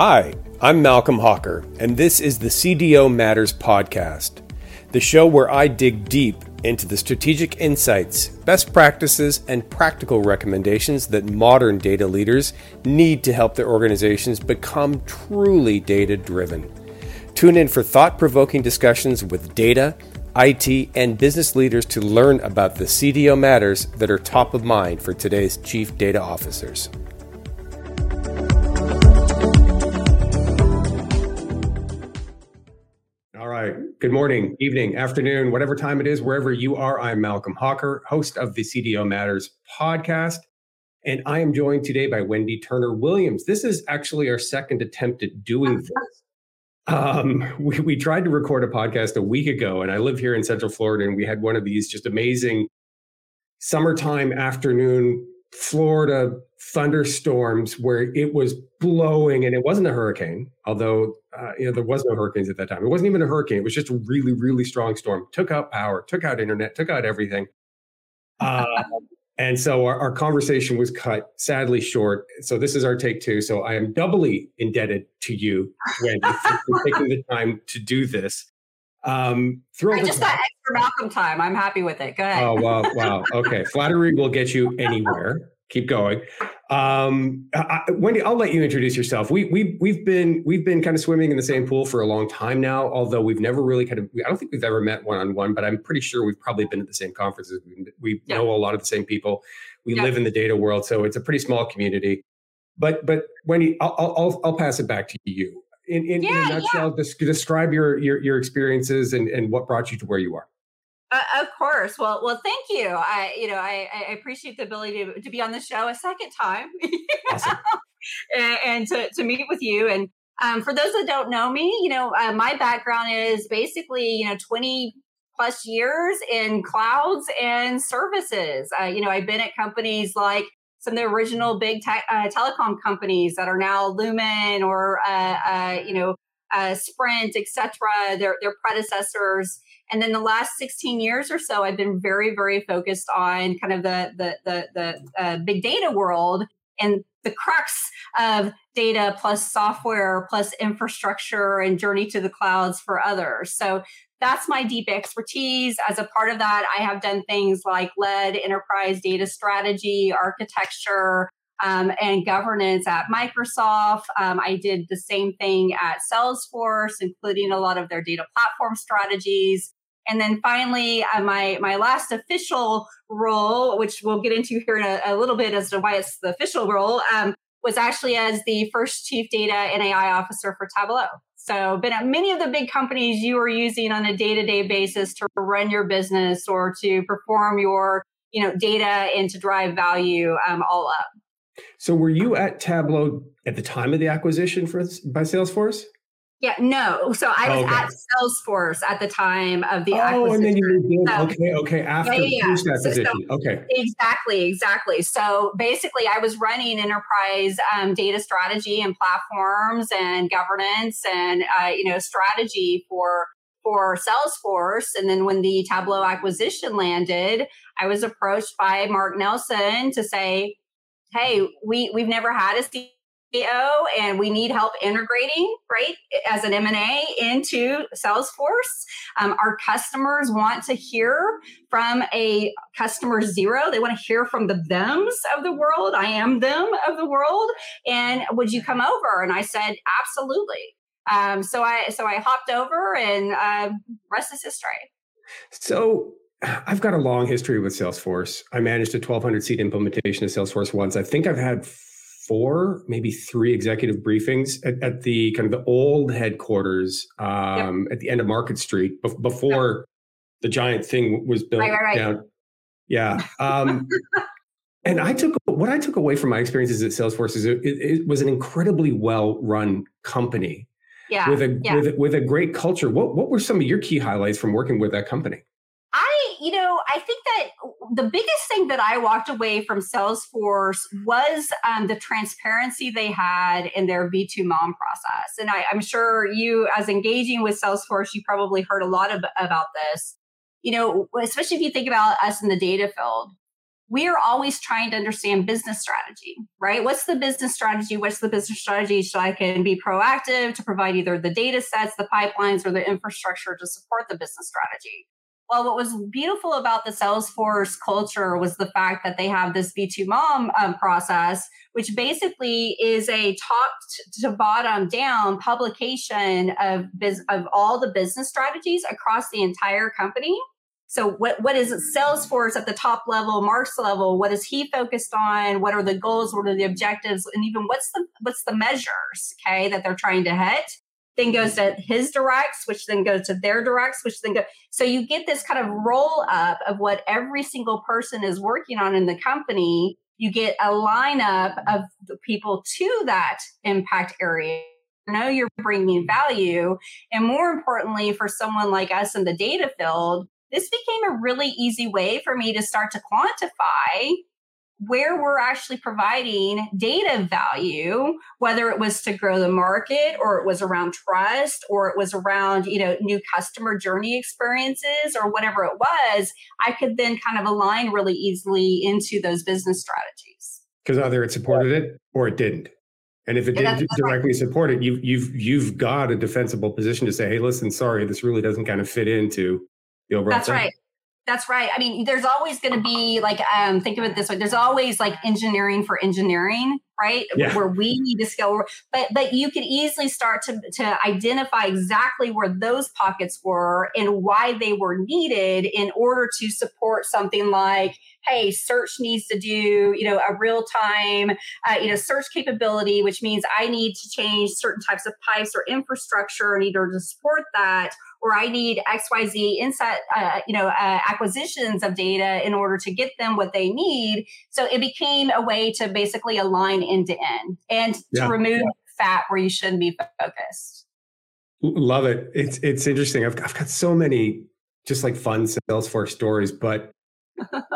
Hi, I'm Malcolm Hawker, and this is the CDO Matters podcast, the show where I dig deep into the strategic insights, best practices, and practical recommendations that modern data leaders need to help their organizations become truly data driven. Tune in for thought provoking discussions with data, IT, and business leaders to learn about the CDO matters that are top of mind for today's chief data officers. Right. Good morning, evening, afternoon, whatever time it is, wherever you are. I'm Malcolm Hawker, host of the CDO Matters podcast. And I am joined today by Wendy Turner Williams. This is actually our second attempt at doing this. Um, we, we tried to record a podcast a week ago, and I live here in Central Florida, and we had one of these just amazing summertime afternoon Florida thunderstorms where it was blowing, and it wasn't a hurricane, although uh, you know there was no hurricanes at that time. It wasn't even a hurricane; it was just a really, really strong storm. Took out power, took out internet, took out everything. Uh, and so our, our, conversation was cut sadly short. So this is our take two. So I am doubly indebted to you, Wendy, for taking the time to do this. Um, I just got extra Malcolm time. I'm happy with it. Go ahead. Oh wow, wow. Okay, flattery will get you anywhere. Keep going. Um, I, Wendy, I'll let you introduce yourself. We we we've been we've been kind of swimming in the same pool for a long time now. Although we've never really kind of I don't think we've ever met one on one, but I'm pretty sure we've probably been at the same conferences. We, we yeah. know a lot of the same people. We yeah. live in the data world, so it's a pretty small community. But but Wendy, I'll I'll, I'll pass it back to you. In in, yeah, in a nutshell, describe your, your your experiences and and what brought you to where you are. Uh, of course. Well, well, thank you. I, you know, I, I appreciate the ability to, to be on the show a second time, awesome. and, and, to, to meet with you. And um, for those that don't know me, you know, uh, my background is basically, you know, twenty plus years in clouds and services. Uh, you know, I've been at companies like some of the original big te- uh, telecom companies that are now Lumen or uh, uh, you know Sprint, etc. Their their predecessors and then the last 16 years or so, I've been very, very focused on kind of the the the, the uh, big data world and the crux of data plus software plus infrastructure and journey to the clouds for others. So that's my deep expertise. As a part of that, I have done things like led enterprise data strategy, architecture, um, and governance at Microsoft. Um, I did the same thing at Salesforce, including a lot of their data platform strategies. And then finally, uh, my my last official role, which we'll get into here in a, a little bit as to why it's the official role, um, was actually as the first chief data and AI officer for Tableau. So, been at many of the big companies you are using on a day to day basis to run your business or to perform your you know data and to drive value um, all up. So, were you at Tableau at the time of the acquisition for by Salesforce? Yeah, no. So I was okay. at Salesforce at the time of the oh, acquisition. and then you moved in. So, okay, okay. After yeah, yeah, yeah. acquisition. So, so, okay. Exactly, exactly. So basically, I was running enterprise um, data strategy and platforms and governance and uh, you know strategy for for Salesforce. And then when the Tableau acquisition landed, I was approached by Mark Nelson to say, "Hey, we we've never had a and we need help integrating right as an m&a into salesforce. Um, our customers want to hear from a customer zero. They want to hear from the thems of the world. I am them of the world. And would you come over? And i said absolutely. Um, so i so i hopped over and uh, rest is history. So I've got a long history with Salesforce. I managed a 1200 seat implementation of Salesforce once. I think I've had four, maybe three executive briefings at, at the kind of the old headquarters um, yep. at the end of Market Street before yep. the giant thing was built right, right, right. down. Yeah. Um, and I took what I took away from my experiences at Salesforce is it, it was an incredibly well run company. Yeah, with a yeah. with a, with a great culture. What what were some of your key highlights from working with that company? You know, I think that the biggest thing that I walked away from Salesforce was um, the transparency they had in their V2 MOM process. And I, am sure you, as engaging with Salesforce, you probably heard a lot of, about this. You know, especially if you think about us in the data field, we are always trying to understand business strategy, right? What's the business strategy? What's the business strategy so I can be proactive to provide either the data sets, the pipelines, or the infrastructure to support the business strategy? Well, what was beautiful about the Salesforce culture was the fact that they have this V2 Mom um, process, which basically is a top to bottom down publication of biz- of all the business strategies across the entire company. So what what is Salesforce at the top level, Mark's level? What is he focused on? What are the goals? What are the objectives? And even what's the what's the measures? Okay, that they're trying to hit then goes mm-hmm. to his directs, which then goes to their directs, which then go. So you get this kind of roll up of what every single person is working on in the company. You get a lineup of the people to that impact area. You know you're bringing value, and more importantly, for someone like us in the data field, this became a really easy way for me to start to quantify where we're actually providing data value whether it was to grow the market or it was around trust or it was around you know new customer journey experiences or whatever it was i could then kind of align really easily into those business strategies because either it supported it or it didn't and if it yeah, didn't directly right. support it you've you've you've got a defensible position to say hey listen sorry this really doesn't kind of fit into the overall that's thing. right that's right. I mean, there's always going to be like, um, think of it this way: there's always like engineering for engineering, right? Yeah. Where we need to scale, but but you could easily start to to identify exactly where those pockets were and why they were needed in order to support something like, hey, search needs to do, you know, a real time, uh, you know, search capability, which means I need to change certain types of pipes or infrastructure in order to support that or I need XYZ insight, uh, you know, uh, acquisitions of data in order to get them what they need. So it became a way to basically align end to end and yeah. to remove fat where you shouldn't be focused. Love it. It's it's interesting. I've I've got so many just like fun Salesforce stories, but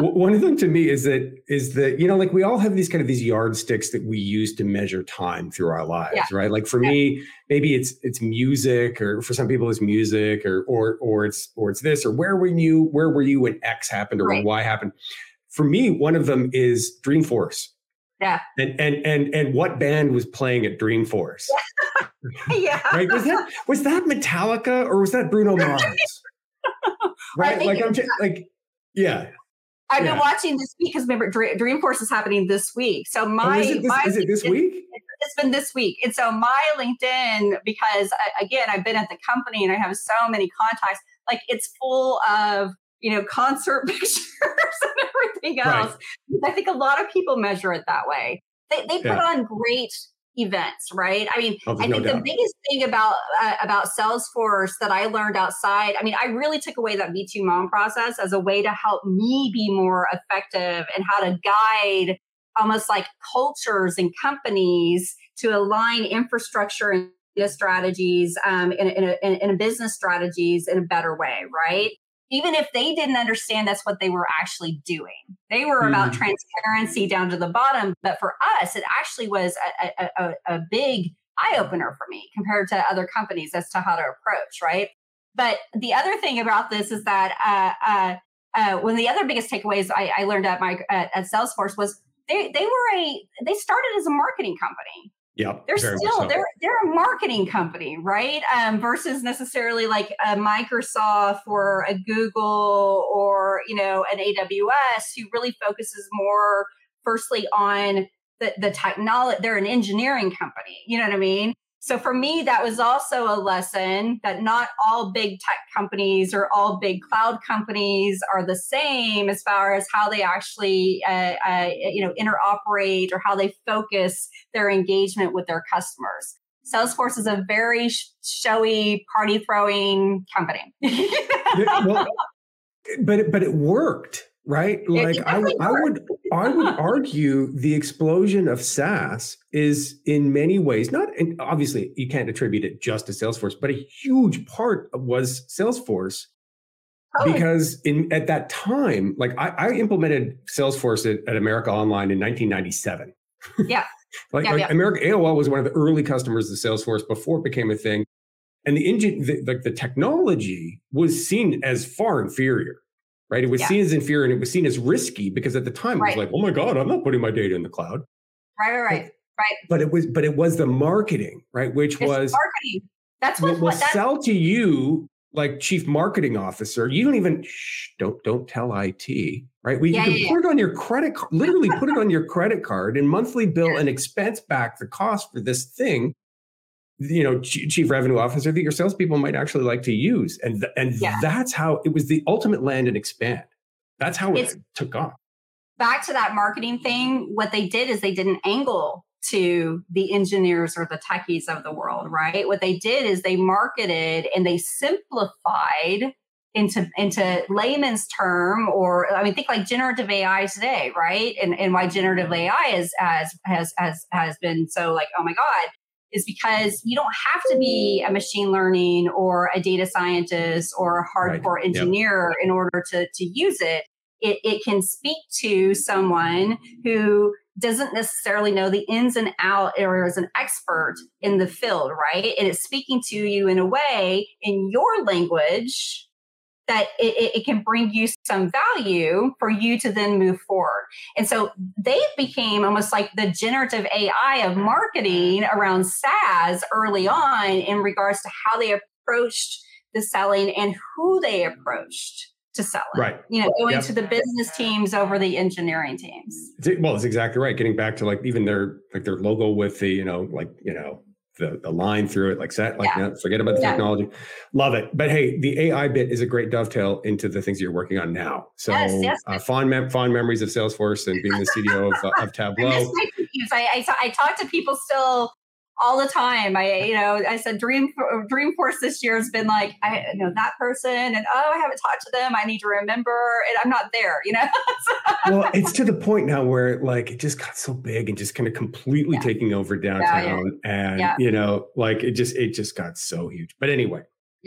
one of them to me is that is that you know like we all have these kind of these yardsticks that we use to measure time through our lives yeah. right? Like for yeah. me maybe it's it's music or for some people it's music or or or it's or it's this or where were you where were you when x happened or right. when y happened? For me one of them is dreamforce. Yeah. And and and and what band was playing at dreamforce? Yeah. Right? Was that was that metallica or was that bruno mars? Right? like i'm just, like yeah I've yeah. been watching this week because remember Dreamforce is happening this week. So my oh, is, it this, my is it this week? It's been this week, and so my LinkedIn because again I've been at the company and I have so many contacts. Like it's full of you know concert pictures and everything else. Right. I think a lot of people measure it that way. They they put yeah. on great events, right? I mean, oh, I think no the biggest thing about uh, about Salesforce that I learned outside, I mean, I really took away that V2 mom process as a way to help me be more effective and how to guide almost like cultures and companies to align infrastructure and strategies um, in, in, a, in, a business strategies in a better way, right? Even if they didn't understand that's what they were actually doing. They were about mm. transparency down to the bottom. But for us, it actually was a, a, a big eye opener for me compared to other companies as to how to approach, right? But the other thing about this is that uh, uh, uh, one of the other biggest takeaways I, I learned at my at, at Salesforce was they they were a they started as a marketing company yeah, they're still so. they're they're a marketing company, right? Um, versus necessarily like a Microsoft or a Google or you know an AWS who really focuses more firstly on the the technology. They're an engineering company, you know what I mean? So for me, that was also a lesson that not all big tech companies or all big cloud companies are the same as far as how they actually, uh, uh, you know, interoperate or how they focus their engagement with their customers. Salesforce is a very showy, party throwing company. well, but but it worked right? Like I, I would I would argue the explosion of SaaS is in many ways not and obviously you can't attribute it just to Salesforce, but a huge part was Salesforce. Oh. Because in at that time, like I, I implemented Salesforce at, at, America Online in 1997. Yeah. like, yeah, like yeah. America AOL was one of the early customers of Salesforce before it became a thing. And the engine, the, the, the technology was seen as far inferior right? It was yeah. seen as inferior and it was seen as risky because at the time right. it was like, oh my God, I'm not putting my data in the cloud. Right, right, right. But, right. But it was, but it was the marketing, right? Which it's was marketing. That's what will sell to you like chief marketing officer. You don't even shh, don't don't tell IT, right? We yeah, you can yeah, put it on your credit card, literally put it on your credit card and monthly bill and expense back the cost for this thing you know chief revenue officer that your salespeople might actually like to use. And th- and yeah. that's how it was the ultimate land and expand. That's how it took off. Back to that marketing thing what they did is they did an angle to the engineers or the techies of the world right? What they did is they marketed and they simplified into into layman's term or i mean think like generative ai today right? And and why generative ai is has has has has been so like oh my god is because you don't have to be a machine learning or a data scientist or a hardcore right. engineer yep. in order to, to use it. it. It can speak to someone who doesn't necessarily know the ins and out or is an expert in the field, right? And it's speaking to you in a way in your language that it, it, can bring you some value for you to then move forward. And so they became almost like the generative AI of marketing around SaaS early on in regards to how they approached the selling and who they approached to sell it. Right. You know, going yep. to the business teams over the engineering teams. Well, it's exactly right. Getting back to like even their like their logo with the, you know, like, you know, the, the line through it like set like yeah. forget about the yeah. technology. Love it. But hey the ai bit is a great dovetail into the things you're working on now. So yes, yes, uh, fond mem- fond memories of salesforce and being the cdo of, uh, of tableau. I, I, I, talk to people still all the time. I, you know, I said Dream Dreamforce this year has been like, I know that person, and oh, I haven't talked to them. I need to remember, and I'm not there. You know. well, it's to the point now where like it just got so big and just kind of completely yeah. taking over downtown, yeah, yeah. and you know, like it just it just got so huge. But anyway,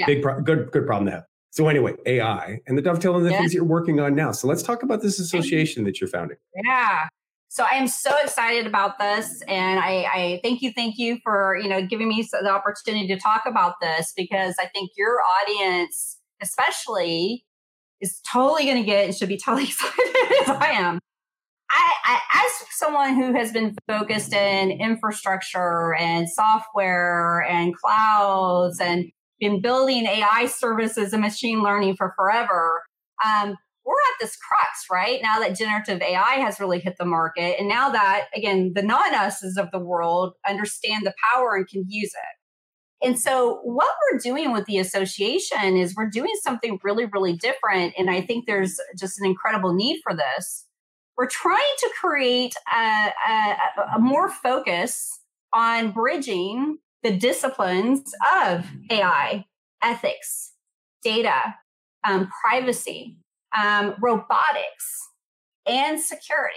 big pro- good good problem to have. So anyway, AI and the dovetail and the things you're working on now. So let's talk about this association that you're founding. Yeah. So I am so excited about this, and I, I, thank you, thank you for you know giving me the opportunity to talk about this because I think your audience, especially, is totally going to get and should be totally excited as I am. I, I, as someone who has been focused in infrastructure and software and clouds and been building AI services and machine learning for forever, um, we're at this crux, right? Now that generative AI has really hit the market, and now that, again, the non us's of the world understand the power and can use it. And so, what we're doing with the association is we're doing something really, really different. And I think there's just an incredible need for this. We're trying to create a, a, a more focus on bridging the disciplines of AI, ethics, data, um, privacy, um, robotics, and security.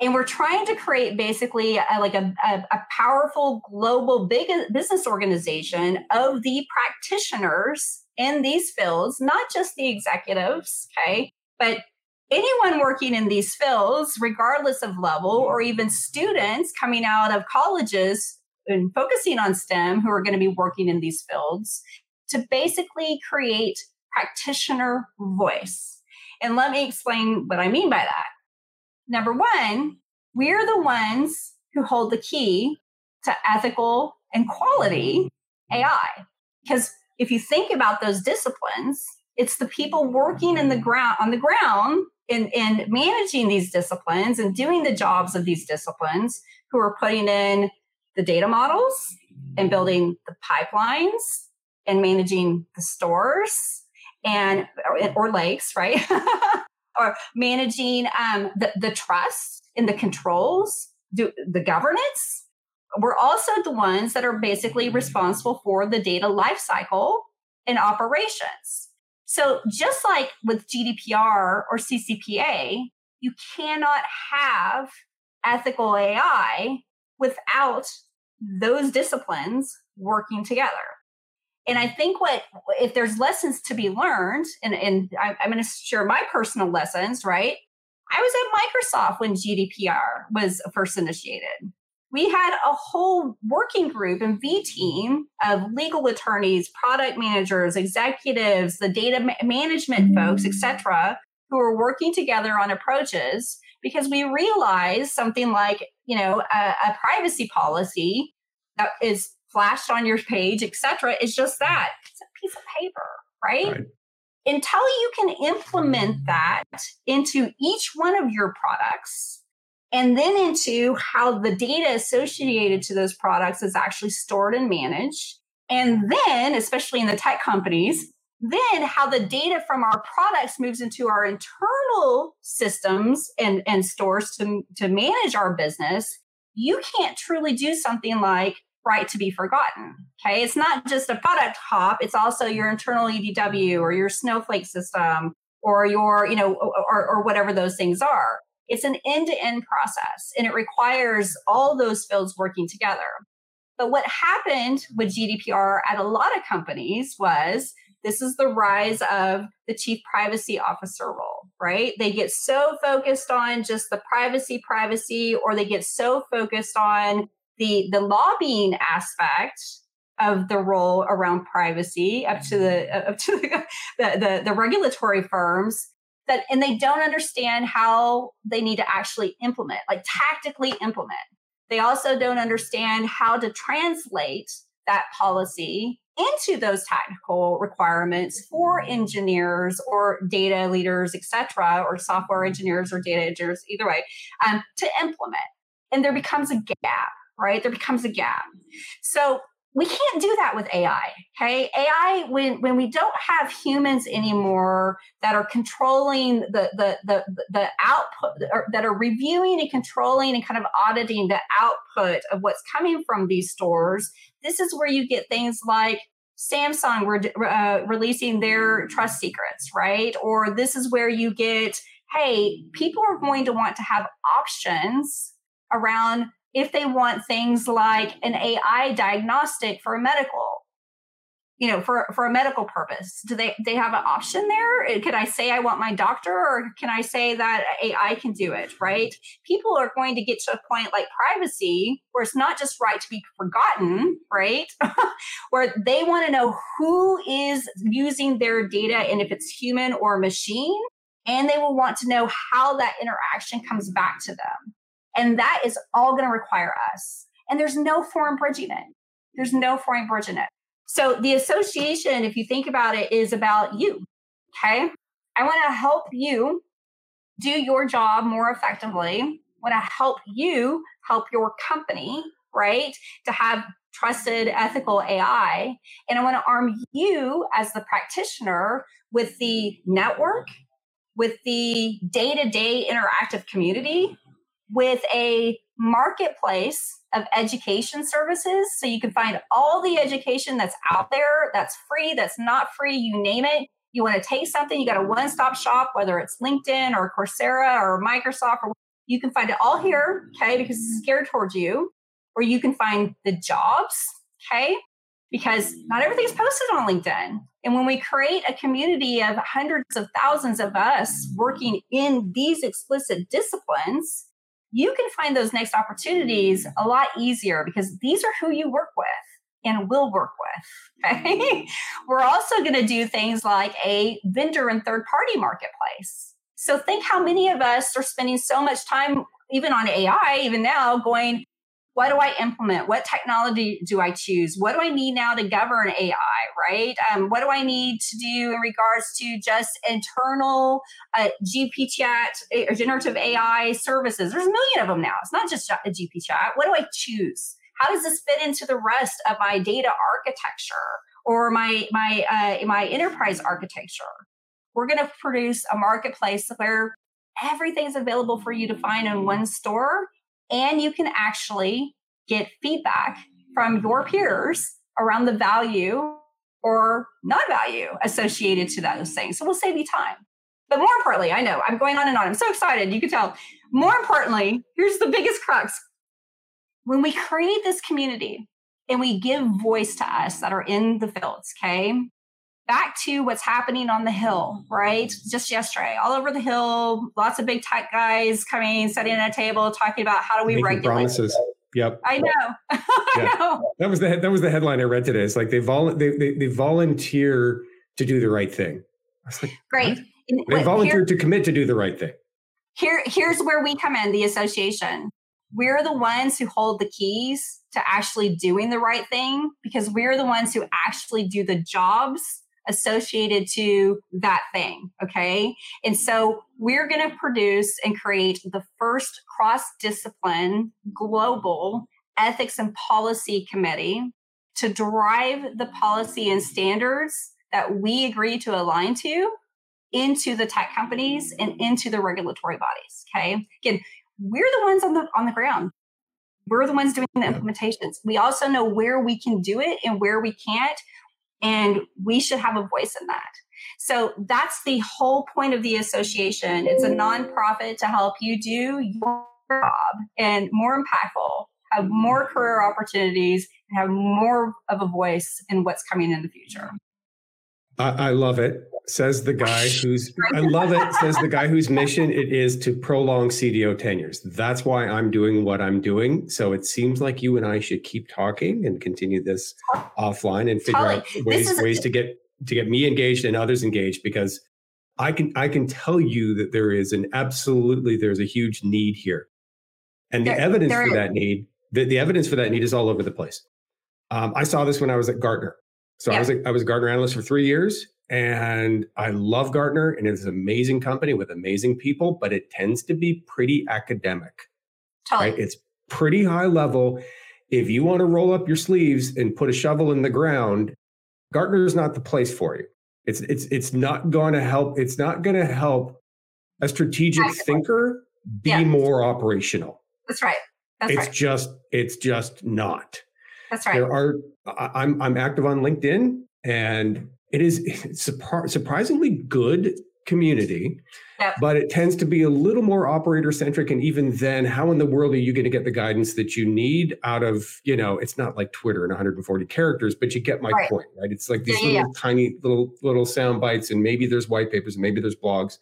And we're trying to create basically a, like a, a, a powerful global big business organization of the practitioners in these fields, not just the executives, okay, but anyone working in these fields, regardless of level, or even students coming out of colleges and focusing on STEM who are going to be working in these fields, to basically create practitioner voice. And let me explain what I mean by that. Number one, we're the ones who hold the key to ethical and quality AI. Because if you think about those disciplines, it's the people working in the ground on the ground in, in managing these disciplines and doing the jobs of these disciplines who are putting in the data models and building the pipelines and managing the stores and or, or lakes, right? or managing um, the, the trust in the controls, do, the governance. We're also the ones that are basically responsible for the data lifecycle and operations. So just like with GDPR or CCPA, you cannot have ethical AI without those disciplines working together and I think what if there's lessons to be learned, and, and I, I'm going to share my personal lessons, right? I was at Microsoft when GDPR was first initiated. We had a whole working group and V team of legal attorneys, product managers, executives, the data ma- management folks, etc., mm. who were working together on approaches because we realized something like, you know, a, a privacy policy that is flashed on your page, etc., It's just that. It's a piece of paper, right? right? Until you can implement that into each one of your products, and then into how the data associated to those products is actually stored and managed. And then, especially in the tech companies, then how the data from our products moves into our internal systems and, and stores to, to manage our business, you can't truly do something like right to be forgotten. Okay. It's not just a product hop, it's also your internal EDW or your snowflake system or your, you know, or, or whatever those things are. It's an end to end process and it requires all those fields working together. But what happened with GDPR at a lot of companies was this is the rise of the chief privacy officer role, right? They get so focused on just the privacy, privacy, or they get so focused on the, the lobbying aspect of the role around privacy up to the mm-hmm. up to the, the, the, the regulatory firms that and they don't understand how they need to actually implement like tactically implement. They also don't understand how to translate that policy into those technical requirements for mm-hmm. engineers or data leaders, et cetera, or software mm-hmm. engineers or data engineers, either way, um, to implement. And there becomes a gap, right? There becomes a gap. So we can't do that with AI. Okay. AI, when, when we don't have humans anymore that are controlling the, the, the, the output, that are reviewing and controlling and kind of auditing the output of what's coming from these stores, this is where you get things like Samsung uh, releasing their trust secrets, right? Or this is where you get, hey, people are going to want to have options around if they want things like an AI diagnostic for a medical, you know, for, for a medical purpose, do they they have an option there? Uh, could I say I want my doctor, or can I say that AI can do it? Right? People are going to get to a point like privacy, where it's not just right to be forgotten, right? where they want to know who is using their data and if it's human or machine, and they will want to know how that interaction comes back to them. And that is all going to require us. And there's no foreign bridging it. There's no foreign bridging it. So the association, if you think about it, is about you. Okay. I want to help you do your job more effectively. I want to help you help your company, right? To have trusted, ethical AI. And I want to arm you as the practitioner with the network, with the day to day interactive community with a marketplace of education services. So you can find all the education that's out there, that's free, that's not free, you name it. You want to take something, you got a one stop shop, whether it's LinkedIn or Coursera or Microsoft, or you can find it all here, okay, because this is geared towards you. Or you can find the jobs, okay, because not everything is posted on LinkedIn. And when we create a community of hundreds of thousands of us working in these explicit disciplines, you can find those next opportunities a lot easier because these are who you work with and will work with. Okay. Mm-hmm. We're also going to do things like a vendor and third party marketplace. So think how many of us are spending so much time, even on AI, even now, going, what do I implement? What technology do I choose? What do I need now to govern AI, right? Um, what do I need to do in regards to just internal uh, chat or generative AI services? There's a million of them now. It's not just a GP chat. What do I choose? How does this fit into the rest of my data architecture or my my uh, my enterprise architecture? We're going to produce a marketplace where everything's available for you to find in one store and you can actually get feedback from your peers around the value or not value associated to those things. So we'll save you time. But more importantly, I know I'm going on and on. I'm so excited. You can tell. More importantly, here's the biggest crux. When we create this community and we give voice to us that are in the fields, okay? Back to what's happening on the hill, right? Mm-hmm. Just yesterday, all over the hill, lots of big tech guys coming, sitting at a table, talking about how do we Making regulate. Promises. Yep. I know. I yeah. know. That was the that was the headline I read today. It's like they vol they, they, they volunteer to do the right thing. I was like, great. What? they volunteered here, to commit to do the right thing. Here, here's where we come in, the association. We're the ones who hold the keys to actually doing the right thing because we're the ones who actually do the jobs associated to that thing. Okay. And so we're going to produce and create the first cross discipline global ethics and policy committee to drive the policy and standards that we agree to align to into the tech companies and into the regulatory bodies. Okay. Again, we're the ones on the on the ground. We're the ones doing the implementations. We also know where we can do it and where we can't. And we should have a voice in that. So that's the whole point of the association. It's a nonprofit to help you do your job and more impactful, have more career opportunities, and have more of a voice in what's coming in the future. I, I love it. Says the guy who's I love it. Says the guy whose mission it is to prolong CDO tenures. That's why I'm doing what I'm doing. So it seems like you and I should keep talking and continue this offline and figure totally. out ways ways to get to get me engaged and others engaged because I can I can tell you that there is an absolutely there's a huge need here. And the there, evidence there for is. that need, the, the evidence for that need is all over the place. Um, I saw this when I was at Gartner. So yeah. I was a, I was a Gartner analyst for three years, and I love Gartner, and it's an amazing company with amazing people, but it tends to be pretty academic. Totally. Right? It's pretty high level. If you want to roll up your sleeves and put a shovel in the ground, Gartner is not the place for you. It's it's it's not going to help. It's not going to help a strategic thinker be yeah. more operational. That's right. That's it's right. just it's just not. That's right. There are I'm I'm active on LinkedIn and it is surprisingly good community yep. but it tends to be a little more operator centric and even then how in the world are you going to get the guidance that you need out of you know it's not like twitter and 140 characters but you get my right. point right it's like these yeah, little yeah. tiny little little sound bites and maybe there's white papers and maybe there's blogs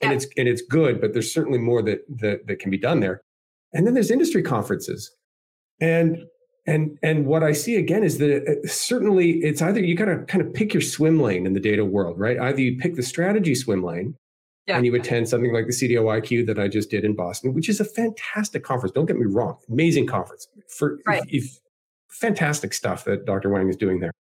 yep. and it's and it's good but there's certainly more that that, that can be done there and then there's industry conferences and and and what I see again is that it, certainly it's either you gotta kind of pick your swim lane in the data world, right? Either you pick the strategy swim lane, yeah. and you attend something like the CDO IQ that I just did in Boston, which is a fantastic conference. Don't get me wrong, amazing conference for right. if, if, fantastic stuff that Dr. Wang is doing there.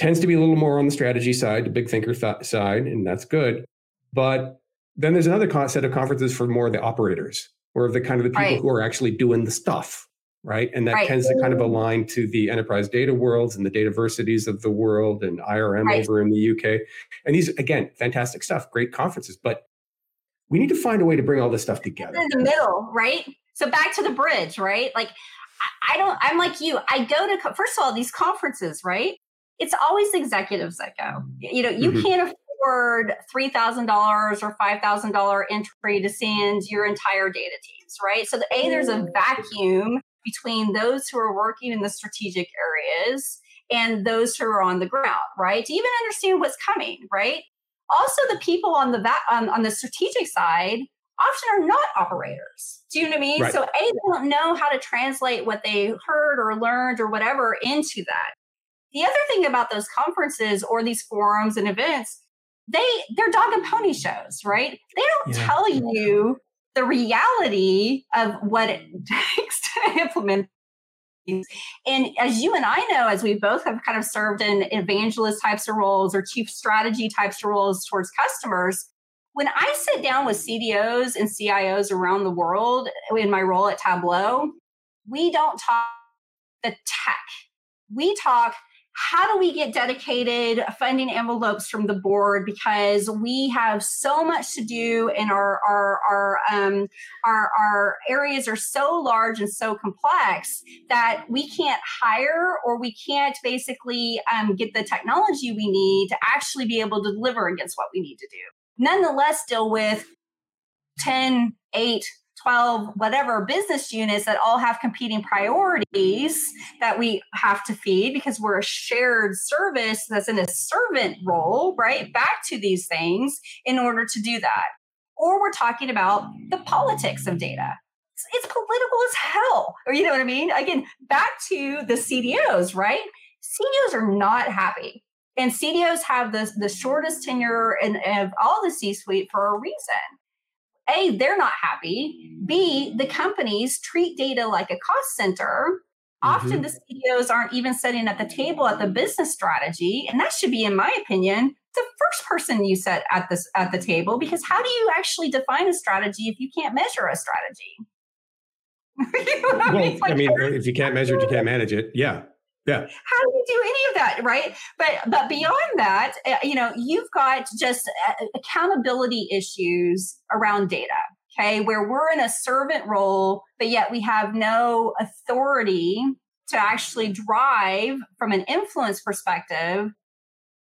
Tends to be a little more on the strategy side, the big thinker th- side, and that's good. But then there's another set of conferences for more of the operators, or the kind of the people right. who are actually doing the stuff right? And that right. tends to kind of align to the enterprise data worlds and the dataversities of the world and IRM right. over in the UK. And these, again, fantastic stuff, great conferences, but we need to find a way to bring all this stuff together. In the middle, right? So back to the bridge, right? Like, I don't, I'm like you. I go to, first of all, these conferences, right? It's always executives that go. You know, you mm-hmm. can't afford $3,000 or $5,000 entry to send your entire data teams, right? So, the A, there's a vacuum between those who are working in the strategic areas and those who are on the ground, right? To even understand what's coming, right? Also, the people on the va- on, on the strategic side often are not operators. Do you know what I mean? Right. So, A, they don't know how to translate what they heard or learned or whatever into that. The other thing about those conferences or these forums and events, they they're dog and pony shows, right? They don't yeah. tell you the reality of what it takes implement and as you and I know, as we both have kind of served in evangelist types of roles or chief strategy types of roles towards customers, when I sit down with CDOs and CIOs around the world in my role at Tableau, we don't talk the tech. We talk how do we get dedicated funding envelopes from the board? Because we have so much to do and our our our um, our, our areas are so large and so complex that we can't hire or we can't basically um, get the technology we need to actually be able to deliver against what we need to do. Nonetheless deal with 10 8 12 whatever business units that all have competing priorities that we have to feed because we're a shared service that's in a servant role right back to these things in order to do that. Or we're talking about the politics of data. It's, political as hell. Or you know what i mean? Again back to the cdos right? CDOs are not happy. And CDOs have the, the shortest tenure in, of all the C suite for a reason. A, they're not happy. B, the companies treat data like a cost center. Mm-hmm. Often the CEOs aren't even sitting at the table at the business strategy. And that should be, in my opinion, the first person you set at this at the table because how do you actually define a strategy if you can't measure a strategy? you know well, I mean, I mean if you can't measure it, you can't manage it. Yeah. Yeah. How do you do any of that, right? But but beyond that, uh, you know, you've got just uh, accountability issues around data. Okay, where we're in a servant role, but yet we have no authority to actually drive from an influence perspective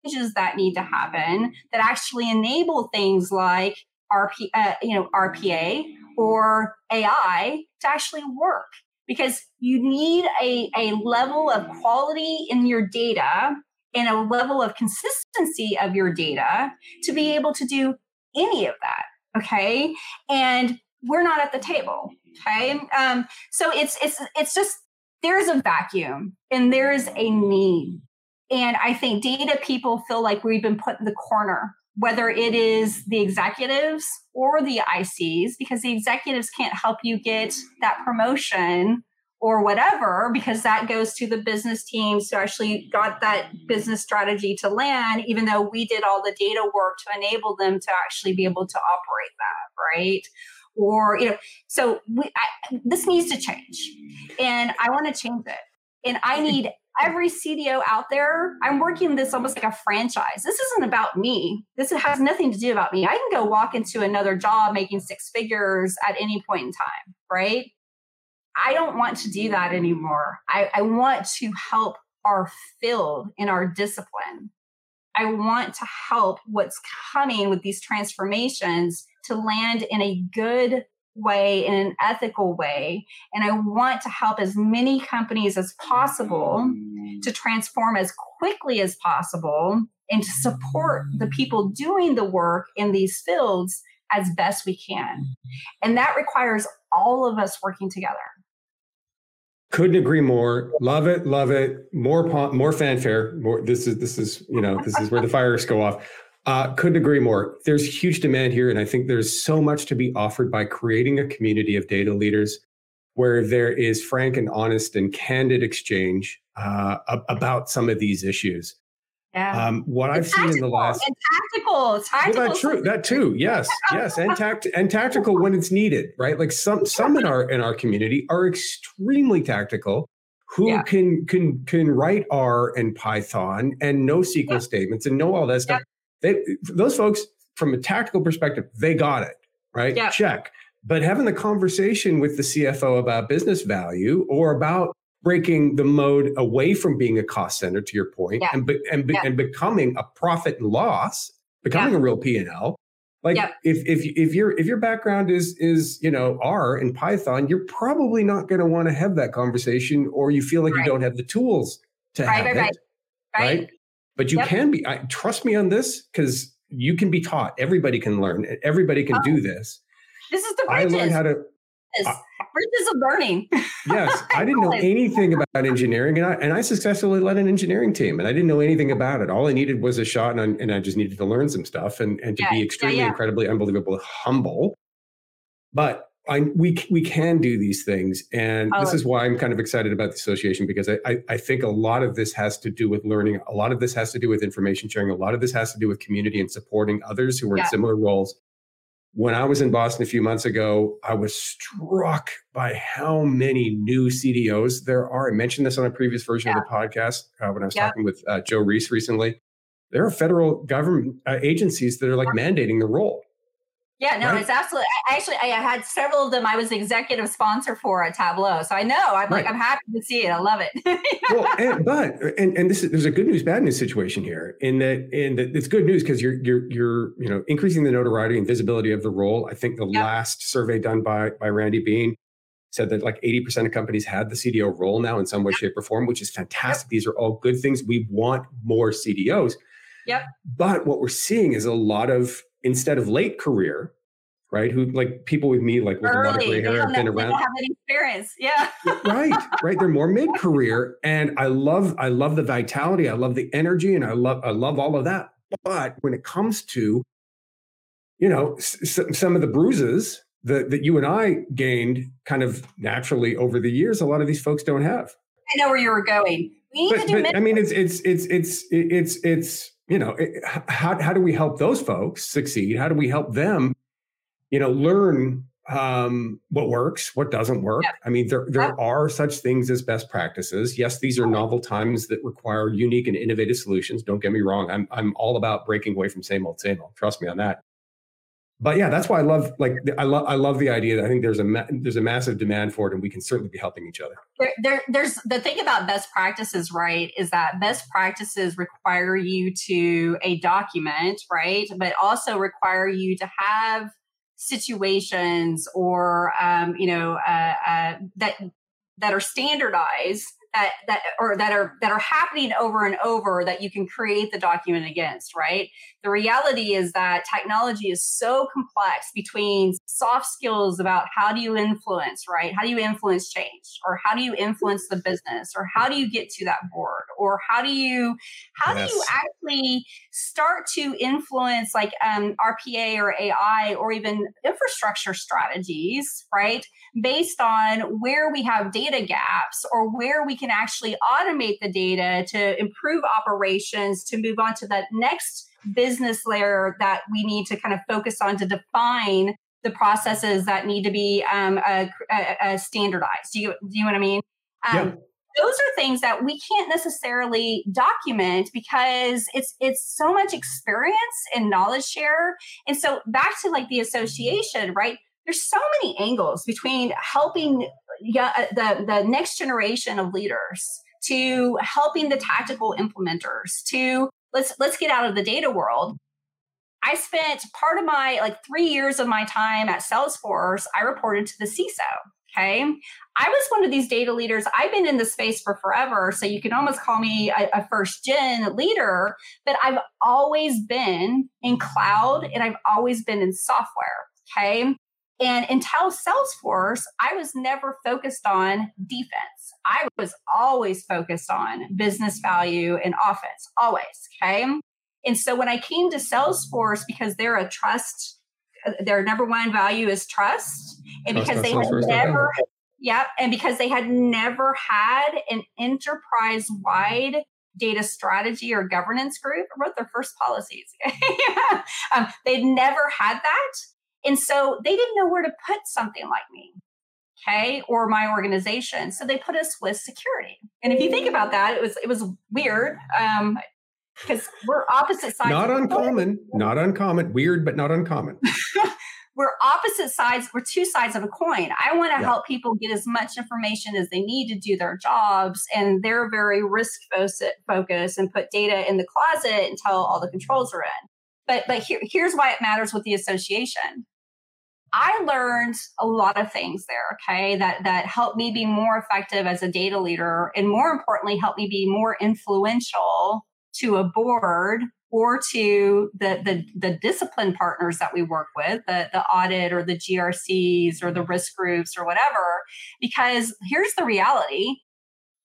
changes that need to happen that actually enable things like RP, uh, you know, RPA or AI to actually work because you need a, a level of quality in your data and a level of consistency of your data to be able to do any of that okay? And we're not at the table okay? Um, so it's it's it's just there's a vacuum and there's a need. And i think data people feel like we've been put in the corner whether it is the executives or the ics because the executives can't help you get that promotion or whatever, because that goes to the business teams who actually got that business strategy to land, even though we did all the data work to enable them to actually be able to operate that, right? Or, you know, so we, I, this needs to change. And I want to change it. And I need every CDO out there, I'm working this almost like a franchise. This isn't about me. This has nothing to do about me. I can go walk into another job making six figures at any point in time, right? I don't want to do that anymore. I, I want to help our field in our discipline. I want to help what's coming with these transformations to land in a good way, in an ethical way. And I want to help as many companies as possible mm. to transform as quickly as possible and to support the people doing the work in these fields as best we can. And that requires all of us working together. Couldn't agree more. Love it, love it. More more fanfare. More. This is this is you know this is where the fires go off. Uh, couldn't agree more. There's huge demand here, and I think there's so much to be offered by creating a community of data leaders where there is frank and honest and candid exchange uh, about some of these issues. Yeah. Um, what I've seen in the last and tactical, tactical. Well, that true. That too. Yes, yes, and tact and tactical when it's needed, right? Like some some in our in our community are extremely tactical, who yeah. can can can write R and Python and know SQL yeah. statements and know all that stuff. They those folks from a tactical perspective, they got it right. Yeah. Check. But having the conversation with the CFO about business value or about breaking the mode away from being a cost center to your point, yeah. and, be, and, be, yeah. and becoming a profit and loss becoming yeah. a real p&l like if if if your if your background is is you know r and python you're probably not going to want to have that conversation or you feel like right. you don't have the tools to right, have right, it right. right but you yep. can be I, trust me on this because you can be taught everybody can learn everybody can oh. do this this is the bridges. i learned how to bridges of learning. yes, I didn't know anything about engineering, and I and I successfully led an engineering team, and I didn't know anything about it. All I needed was a shot, and I, and I just needed to learn some stuff, and and to yeah, be extremely, yeah, yeah. incredibly, unbelievable, humble. But I, we we can do these things, and oh. this is why I'm kind of excited about the association because I, I, I think a lot of this has to do with learning. A lot of this has to do with information sharing. A lot of this has to do with community and supporting others who are in similar roles when I was in Boston a few months ago, I was struck by how many new CDOs there are. I mentioned this on a previous version yeah. of the podcast uh, when I was yeah. talking with uh, Joe Reis recently. There are federal government uh, agencies that are like mandating the role. Yeah, no, right? it's absolutely. I actually, I had several of them. I was the executive sponsor for at Tableau, so I know. I'm right. like, I'm happy to see it. I love it. well, and, but and and this is there's a good news, bad news situation here. In that, in that, it's good news because you're you're you're you know increasing the notoriety and visibility of the role. I think the yep. last survey done by by Randy Bean said that like 80% of companies had the CDO role now in some way, shape, or form, which is fantastic. Yep. These are all good things. We want more CDOs. Yep. But what we're seeing is a lot of instead of late career, right? Who like people with me, like with Early. a lot of gray hair, have been around. They have any experience, yeah. right, right. They're more mid career, and I love, I love the vitality, I love the energy, and I love, I love all of that. But when it comes to, you know, s- some of the bruises that that you and I gained kind of naturally over the years, a lot of these folks don't have. I know where you were going. We need but, to do. But, I mean, it's it's it's it's it's it's you know, how how do we help those folks succeed? How do we help them you know, learn um, what works, what doesn't work. Yep. I mean, there there are such things as best practices. Yes, these are novel times that require unique and innovative solutions. Don't get me wrong. I'm I'm all about breaking away from same old, same old. Trust me on that. But yeah, that's why I love like I love I love the idea that I think there's a ma- there's a massive demand for it, and we can certainly be helping each other. There, there, there's the thing about best practices, right? Is that best practices require you to a document, right? But also require you to have situations or um, you know uh, uh, that that are standardized that that or that are that are happening over and over that you can create the document against right? The reality is that technology is so complex between soft skills about how do you influence right? How do you influence change? Or how do you influence the business? Or how do you get to that board? Or how do you how yes. do you actually start to influence like um, rpa or ai or even infrastructure strategies right? Based on where we have data gaps or where we can actually automate the data to improve operations to move on to that next business layer that we need to kind of focus on to define the processes that need to be um, uh, uh, standardized. Do you do you know what I mean? Um, yeah. Those are things that we can't necessarily document because it's it's so much experience and knowledge share. And so back to like the association, right? There's so many angles between helping uh, the, the next generation of leaders to helping the tactical implementers to let's let's get out of the data world. I spent part of my like three years of my time at salesforce i reported to the ciso okay? I was one of these data leaders. I've been in the space for forever so you can almost call me a, a first gen leader but i've always been in cloud and i've always been in software okay and until Salesforce, I was never focused on defense. I was always focused on business value and offense, always. Okay. And so when I came to Salesforce, because they're a trust, uh, their number one value is trust. And because they had never, yeah, and because they had never had an enterprise wide data strategy or governance group, I wrote their first policies. um, they'd never had that. And so they didn't know where to put something like me, okay, or my organization. So they put us with security. And if you think about that, it was it was weird. Um, because we're opposite sides. Not uncommon, not uncommon. Weird, but not uncommon. we're opposite sides. We're two sides of a coin. I want to yeah. help people get as much information as they need to do their jobs, and they're very risk focused and put data in the closet until all the controls are in. But but here, here's why it matters with the association. I learned a lot of things there, okay, that that helped me be more effective as a data leader and more importantly helped me be more influential to a board or to the the, the discipline partners that we work with, the, the audit or the GRCs or the risk groups or whatever. Because here's the reality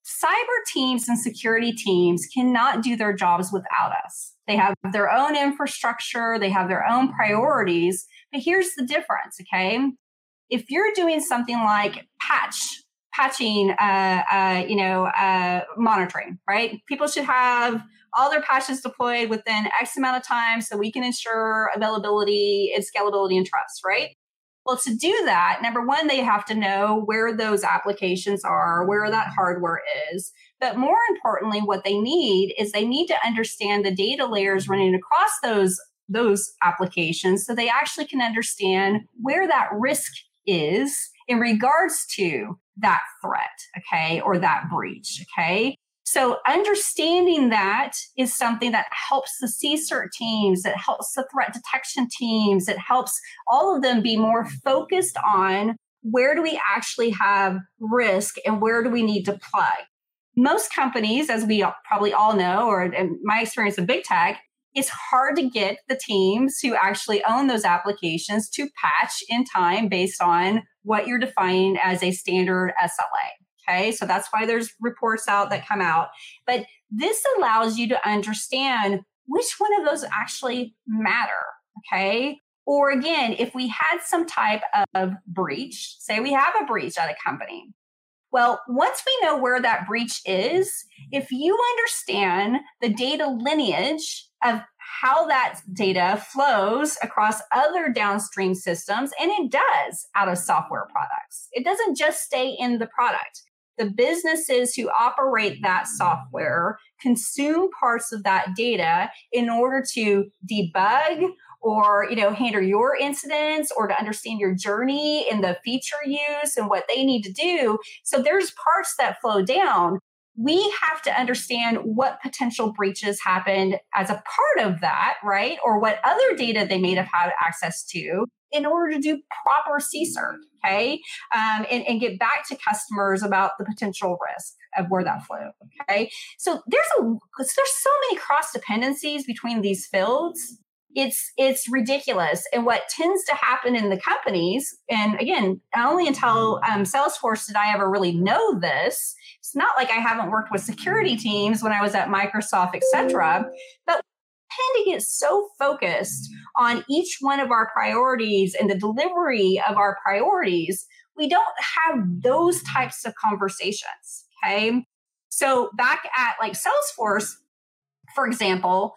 cyber teams and security teams cannot do their jobs without us. They have their own infrastructure, they have their own priorities. But here's the difference, okay? If you're doing something like patch, patching, uh, uh, you know, uh, monitoring, right? People should have all their patches deployed within X amount of time so we can ensure availability and scalability and trust, right? Well, to do that, number one, they have to know where those applications are, where that hardware is. But more importantly, what they need is they need to understand the data layers running across those, those applications so they actually can understand where that risk is in regards to that threat, okay, or that breach, okay? So understanding that is something that helps the CSIRT teams, it helps the threat detection teams, it helps all of them be more focused on where do we actually have risk and where do we need to plug. Most companies, as we probably all know, or in my experience of big tech, it's hard to get the teams who actually own those applications to patch in time based on what you're defining as a standard SLA. Okay, so that's why there's reports out that come out. But this allows you to understand which one of those actually matter. Okay, or again, if we had some type of breach, say we have a breach at a company, well, once we know where that breach is, if you understand the data lineage of how that data flows across other downstream systems, and it does out of software products, it doesn't just stay in the product. The businesses who operate that software consume parts of that data in order to debug or you know handle your incidents or to understand your journey and the feature use and what they need to do. So there's parts that flow down. We have to understand what potential breaches happened as a part of that right? Or what other data they may have had access to in order to do proper CSIRT, okay, um, and, and get back to customers about the potential risk of where that flew, okay. So there's a there's so many cross dependencies between these fields. It's it's ridiculous. And what tends to happen in the companies and again only until um, salesforce did i ever really know this it's not like i haven't worked with security teams when i was at microsoft etc but tend to get so focused on each one of our priorities and the delivery of our priorities we don't have those types of conversations okay so back at like salesforce for example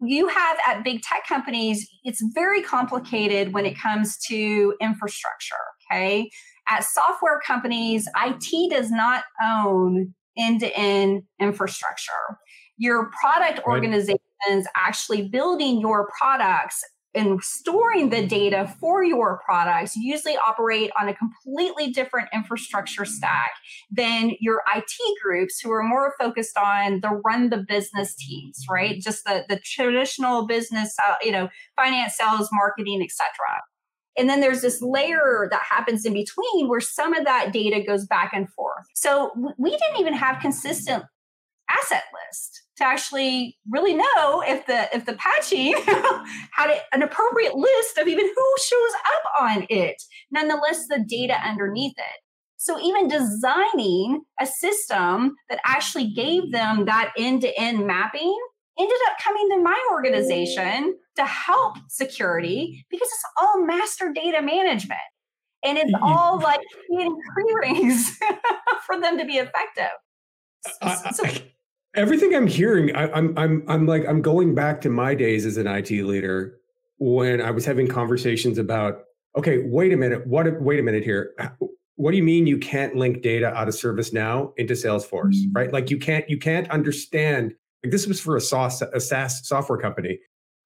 you have at big tech companies, it's very complicated when it comes to infrastructure. Okay. At software companies, IT does not own end to end infrastructure. Your product right. Organizations actually building your products and storing the data for your products usually operate on a completely different infrastructure stack than your IT groups who are more focused on the run the business teams, right? Just the, the traditional business, uh, you know, finance, sales, marketing, etc. And then there's this layer that happens in between where some of that data goes back and forth. So we didn't even have consistent asset list to actually really know if the if the patching had an appropriate list of even who shows up on it. Nonetheless the data underneath it. So even designing a system that actually gave them that end-to-end mapping ended up coming to my organization to help security because it's all master data management. And it's all like creating pre-rings for them to be effective. So, everything I'm hearing, I, I'm I'm I'm like I'm going back to my days as an IT leader when I was having conversations about okay, wait a minute, what? Wait a minute here. What do you mean you can't link data out of ServiceNow into Salesforce, mm-hmm. right? Like you can't you can't understand. Like this was for a SaaS a SaaS software company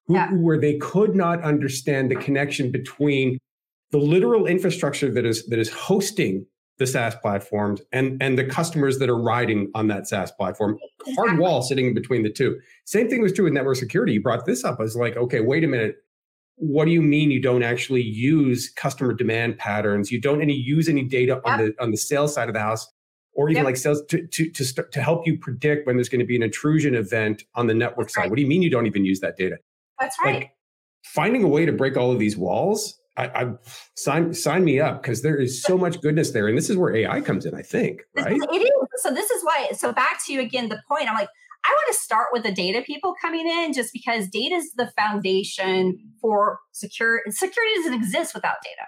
who, yeah. where they could not understand the connection between the literal infrastructure that is that is hosting the SaaS platforms and, and the customers that are riding on that SaaS platform. Hard wall sitting in between the two. Same thing was true with network security. You brought this up. I was like, okay, wait a minute. What do you mean you don't actually use customer demand patterns? You don't any use any data on the on the sales side of the house, or even yep. like sales to to to, start, to help you predict when there's going to be an intrusion event on the network That's side. Right. What do you mean you don't even use that data? That's right. Like, finding a way to break all of these walls I, I sign sign me up because there is so much goodness there, and this is where AI comes in. I think, right? It is. So this is why. So back to you again. The point. I'm like, I want to start with the data people coming in, just because data is the foundation for secure. Security doesn't exist without data.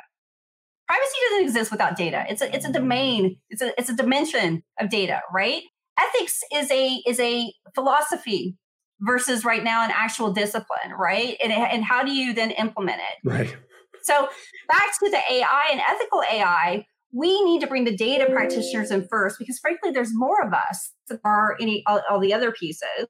Privacy doesn't exist without data. It's a it's a domain. It's a it's a dimension of data, right? Ethics is a is a philosophy versus right now an actual discipline, right? And and how do you then implement it? Right. So back to the AI and ethical AI, we need to bring the data practitioners in first because frankly, there's more of us than are any all, all the other pieces.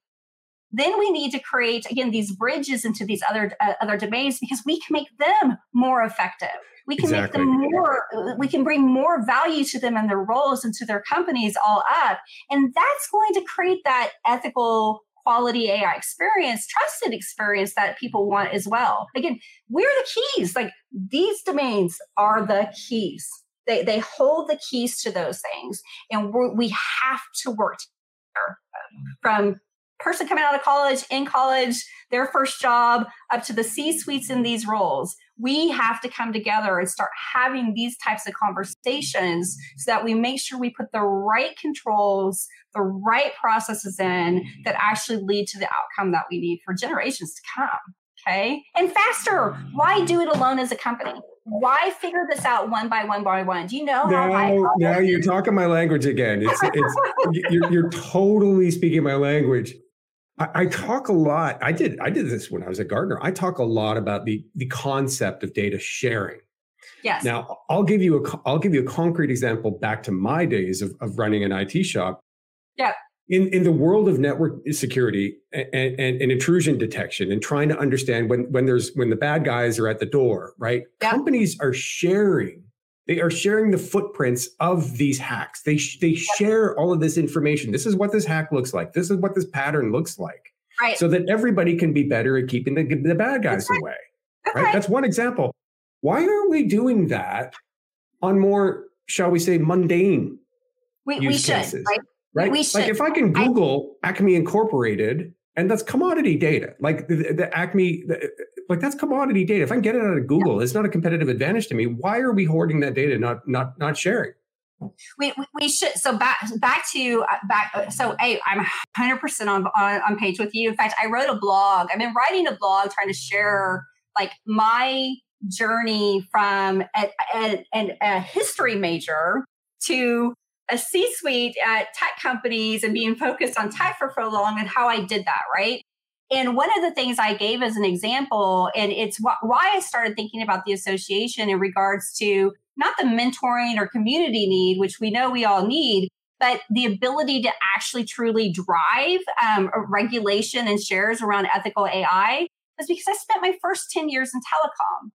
Then we need to create again these bridges into these other uh, other domains because we can make them more effective. We can exactly. make them more. We can bring more value to them and their roles and to their companies all up, and that's going to create that ethical quality AI experience, trusted experience that people want as well. Again, we're the keys. Like these domains are the keys. They, they hold the keys to those things. And we have to work together from person coming out of college, in college, their first job, up to the C suites in these roles. We have to come together and start having these types of conversations so that we make sure we put the right controls, the right processes in that actually lead to the outcome that we need for generations to come. Okay. And faster. Why do it alone as a company? Why figure this out one by one by one? Do you know now, how Now you're talking my language again. It's, it's you're, you're totally speaking my language. I, I talk a lot. I did I did this when I was a Gartner. I talk a lot about the the concept of data sharing. Yes. Now I'll give you a I'll give you a concrete example back to my days of, of running an IT shop. Yeah in, in the world of network security and, and, and, intrusion detection and trying to understand when, when there's when the bad guys are at the door right companies are sharing they are sharing the footprints of these hacks they, sh- they share all of this information this is what this hack looks like this is what this pattern looks like right. so that everybody can be better at keeping the, the bad guys away okay. right that's one example why aren't we doing that on more shall we say mundane we, we should cases? right right? We should. Like if I can Google I, Acme Incorporated, and that's commodity data. Like the, the Acme, the, like that's commodity data. If I can get it out of Google, yeah. it's not a competitive advantage to me. Why are we hoarding that data, not not not sharing? We, we should so back back to uh, back uh, so hey I'm 100 percent on, on on page with you. In fact, I wrote a blog. I've been writing a blog trying to share like my journey from a, a, a, a history major to a C suite at tech companies and being focused on tech for so long and how I did that, right? And one of the things I gave as an example, and it's wh- why I started thinking about the association in regards to not the mentoring or community need, which we know we all need, but the ability to actually truly drive um, regulation and shares around ethical AI was because I spent my first 10 years in telecom.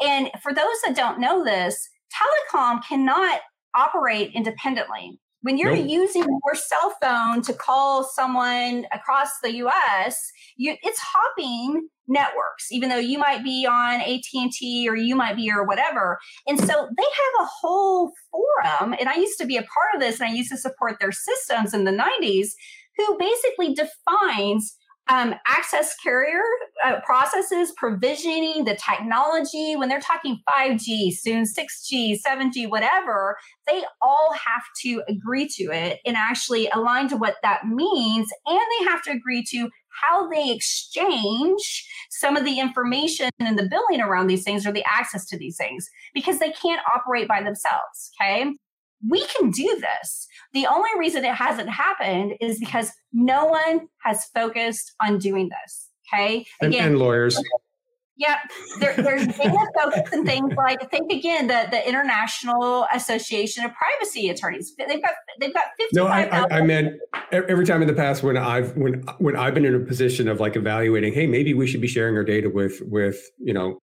And for those that don't know this, telecom cannot operate independently. When you're nope. using your cell phone to call someone across the US, you, it's hopping networks even though you might be on AT&T or you might be or whatever. And so they have a whole forum and I used to be a part of this and I used to support their systems in the 90s who basically defines um, access carrier uh, processes, provisioning, the technology, when they're talking 5G, soon 6G, 7G, whatever, they all have to agree to it and actually align to what that means. And they have to agree to how they exchange some of the information and the billing around these things or the access to these things because they can't operate by themselves. Okay we can do this. The only reason it hasn't happened is because no one has focused on doing this. Okay. Again, and, and lawyers. Yeah, there, there's data focus and things like think again the the International Association of Privacy Attorneys. They've got they've got fifty. No, I, I, I meant every time in the past when I've when when I've been in a position of like evaluating, hey, maybe we should be sharing our data with with you know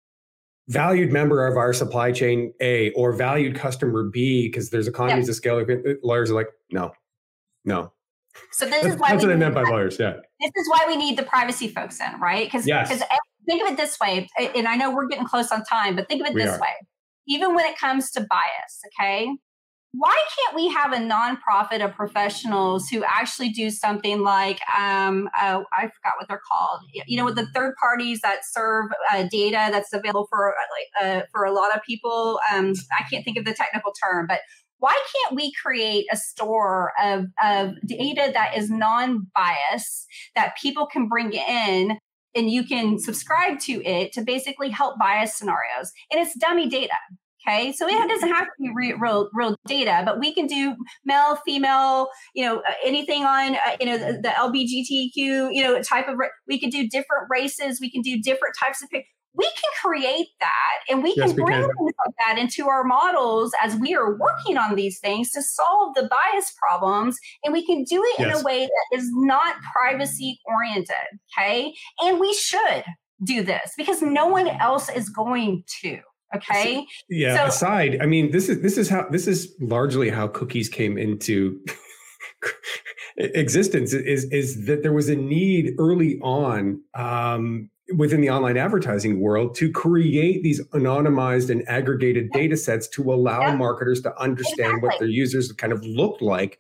valued member of our supply chain A or valued customer B because there's economies yeah. of scale. Uh, lawyers are like, no, no. So this is why that's what I meant by lawyers. Yeah. This is why we need the privacy folks in, right? Because yes. Eh, think of it this way, and I know we're getting close on time, but think of it we this are. way. Even when it comes to bias, okay? Why can't we have a nonprofit of professionals who actually do something like um, uh, I forgot what they're called. You know, with the third parties that serve uh, data that's available for uh, like uh, for a lot of people. Um, I can't think of the technical term, but why can't we create a store of, of data that is non-biased that people can bring in and you can subscribe to it to basically help bias scenarios and it's dummy data Okay, so it doesn't have to be real, real data, but we can do male, female, you know, anything on, uh, you know, the, the, LBGTQ, you know, type of. We can do different races. We can do different types of. We can create that, and we yes, can bring things like that into our models as we are working on these things to solve the bias problems, and we can do it yes. in a way that is not privacy oriented. Okay, and we should do this because no one else is going to. Okay. Yeah. So, aside, I mean, this is this is how this is largely how cookies came into existence. Is is that there was a need early on um, within the online advertising world to create these anonymized and aggregated data sets to allow yeah. marketers to understand exactly. what their users kind of looked like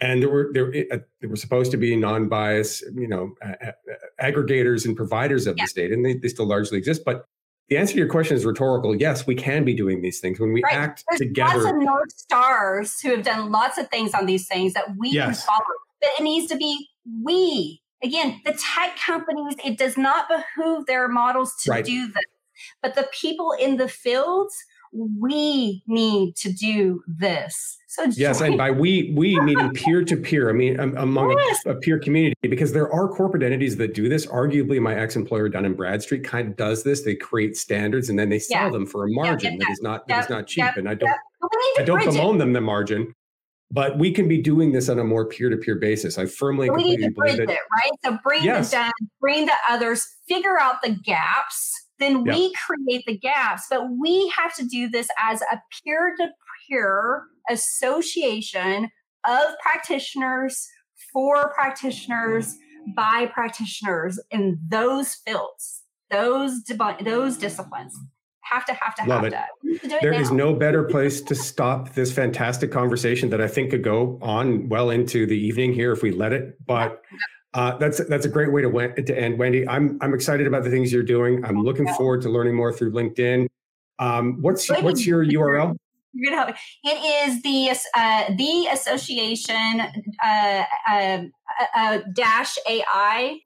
and there were there, uh, there were supposed to be non-biased, you know, uh, aggregators and providers of yeah. this data, and they, they still largely exist. But the answer to your question is rhetorical. Yes, we can be doing these things when we right. act There's together. Lots of North Stars who have done lots of things on these things that we yes. can follow. But it needs to be we. Again, the tech companies, it does not behoove their models to right. do this. But the people in the fields, we need to do this. So yes, and by we we meaning peer to peer. I mean um, among yes. a, a, peer community because there are corporate entities that do this. Arguably, my ex employer Dun and Bradstreet kind of does this. They create standards and then they sell yeah. them for a margin yeah, that is not that is not cheap. and I don't I don't bemoan them the margin. But we can be doing this on a more peer-to-peer basis. I firmly we need to bridge it, right? So bring yes. the bring the others, figure out the gaps then we create the gaps. But we have to do this as a peer to peer association of practitioners for practitioners by practitioners in those fields, those those disciplines. Have to have to Love have it. to. There is no better place to stop this fantastic conversation that I think could go on well into the evening here if we let it. But uh, that's that's a great way to, to end, Wendy. I'm I'm excited about the things you're doing. I'm looking forward to learning more through LinkedIn. Um, what's what's your URL? You're gonna help me. It is the uh, the association uh, uh, uh, dash AI.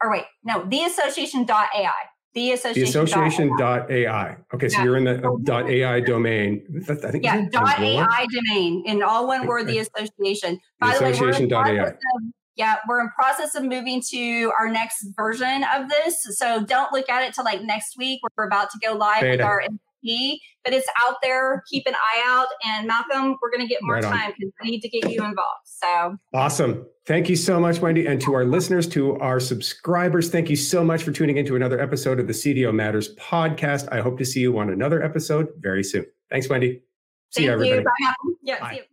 Or wait, no, the association dot AI. The association, the association dot AI. AI. Okay, so yeah. you're in the dot AI domain. I think yeah, dot AI domain in all one word. The association. By the, the association way, in, AI. Yeah, we're in process of moving to our next version of this. So don't look at it till like next week. We're about to go live Beta. with our MVP, but it's out there. Keep an eye out. And Malcolm, we're going to get more right time because we need to get you involved. So awesome. Thank you so much, Wendy. And to our listeners, to our subscribers, thank you so much for tuning into another episode of the CDO Matters podcast. I hope to see you on another episode very soon. Thanks, Wendy. See thank you, everybody. You. Yeah, Bye. see you.